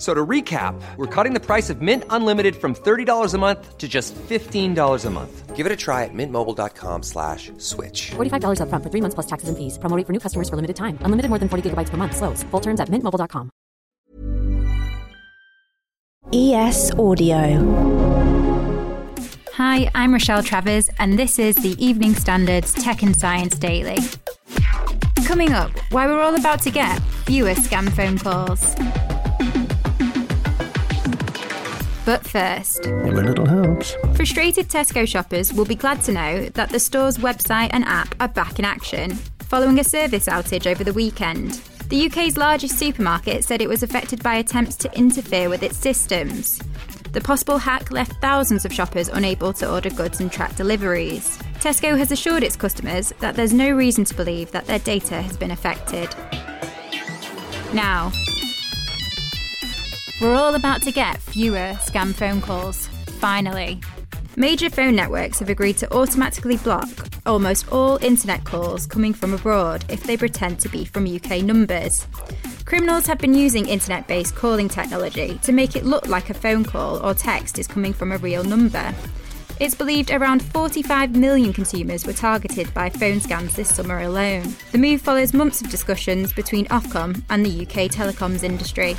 F- So to recap, we're cutting the price of Mint Unlimited from $30 a month to just $15 a month. Give it a try at mintmobile.com slash switch. $45 upfront for three months plus taxes and fees. Promo for new customers for limited time. Unlimited more than 40 gigabytes per month. Slows. Full terms at mintmobile.com. ES Audio. Hi, I'm Rochelle Travers, and this is the Evening Standards Tech and Science Daily. Coming up, why we're all about to get fewer scam phone calls. But first, Every little helps. frustrated Tesco shoppers will be glad to know that the store's website and app are back in action following a service outage over the weekend. The UK's largest supermarket said it was affected by attempts to interfere with its systems. The possible hack left thousands of shoppers unable to order goods and track deliveries. Tesco has assured its customers that there's no reason to believe that their data has been affected. Now, we're all about to get fewer scam phone calls. Finally. Major phone networks have agreed to automatically block almost all internet calls coming from abroad if they pretend to be from UK numbers. Criminals have been using internet based calling technology to make it look like a phone call or text is coming from a real number. It's believed around 45 million consumers were targeted by phone scams this summer alone. The move follows months of discussions between Ofcom and the UK telecoms industry.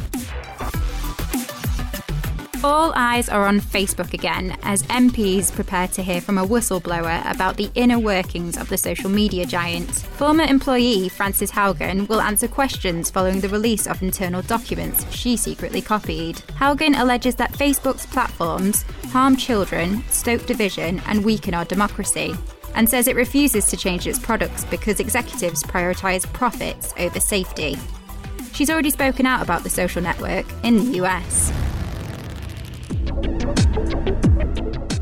All eyes are on Facebook again as MPs prepare to hear from a whistleblower about the inner workings of the social media giant. Former employee Frances Haugen will answer questions following the release of internal documents she secretly copied. Haugen alleges that Facebook's platforms harm children, stoke division, and weaken our democracy. And says it refuses to change its products because executives prioritise profits over safety. She's already spoken out about the social network in the US.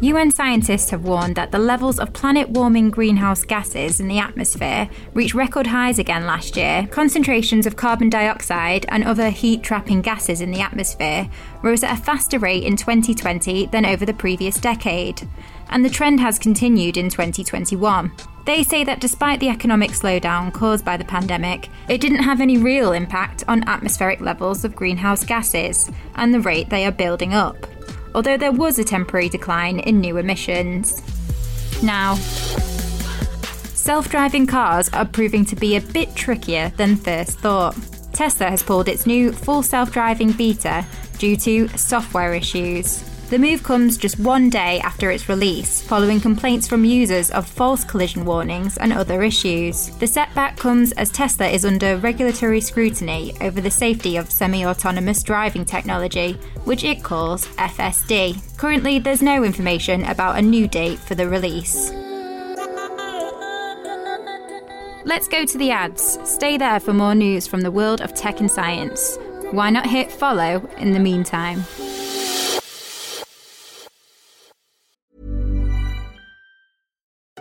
UN scientists have warned that the levels of planet warming greenhouse gases in the atmosphere reached record highs again last year. Concentrations of carbon dioxide and other heat trapping gases in the atmosphere rose at a faster rate in 2020 than over the previous decade. And the trend has continued in 2021. They say that despite the economic slowdown caused by the pandemic, it didn't have any real impact on atmospheric levels of greenhouse gases and the rate they are building up although there was a temporary decline in new emissions. Now, self driving cars are proving to be a bit trickier than first thought. Tesla has pulled its new full self driving beta due to software issues. The move comes just one day after its release, following complaints from users of false collision warnings and other issues. The setback comes as Tesla is under regulatory scrutiny over the safety of semi autonomous driving technology, which it calls FSD. Currently, there's no information about a new date for the release. Let's go to the ads. Stay there for more news from the world of tech and science. Why not hit follow in the meantime?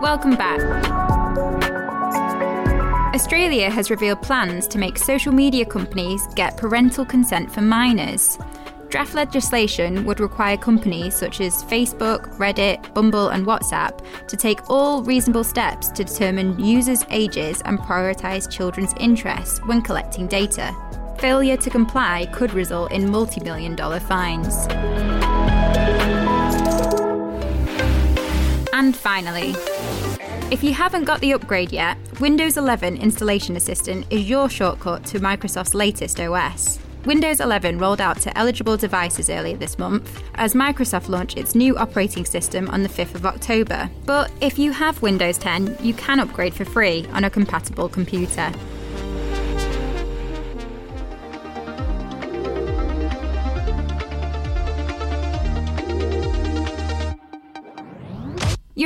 Welcome back. Australia has revealed plans to make social media companies get parental consent for minors. Draft legislation would require companies such as Facebook, Reddit, Bumble, and WhatsApp to take all reasonable steps to determine users' ages and prioritise children's interests when collecting data. Failure to comply could result in multi million dollar fines. And finally, if you haven't got the upgrade yet, Windows 11 Installation Assistant is your shortcut to Microsoft's latest OS. Windows 11 rolled out to eligible devices earlier this month as Microsoft launched its new operating system on the 5th of October. But if you have Windows 10, you can upgrade for free on a compatible computer.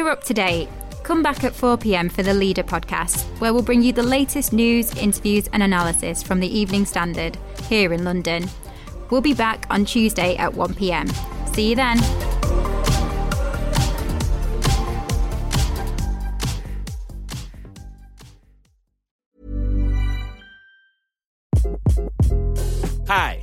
You're up to date. Come back at 4 pm for the Leader podcast, where we'll bring you the latest news, interviews, and analysis from the Evening Standard here in London. We'll be back on Tuesday at 1 pm. See you then. Hi,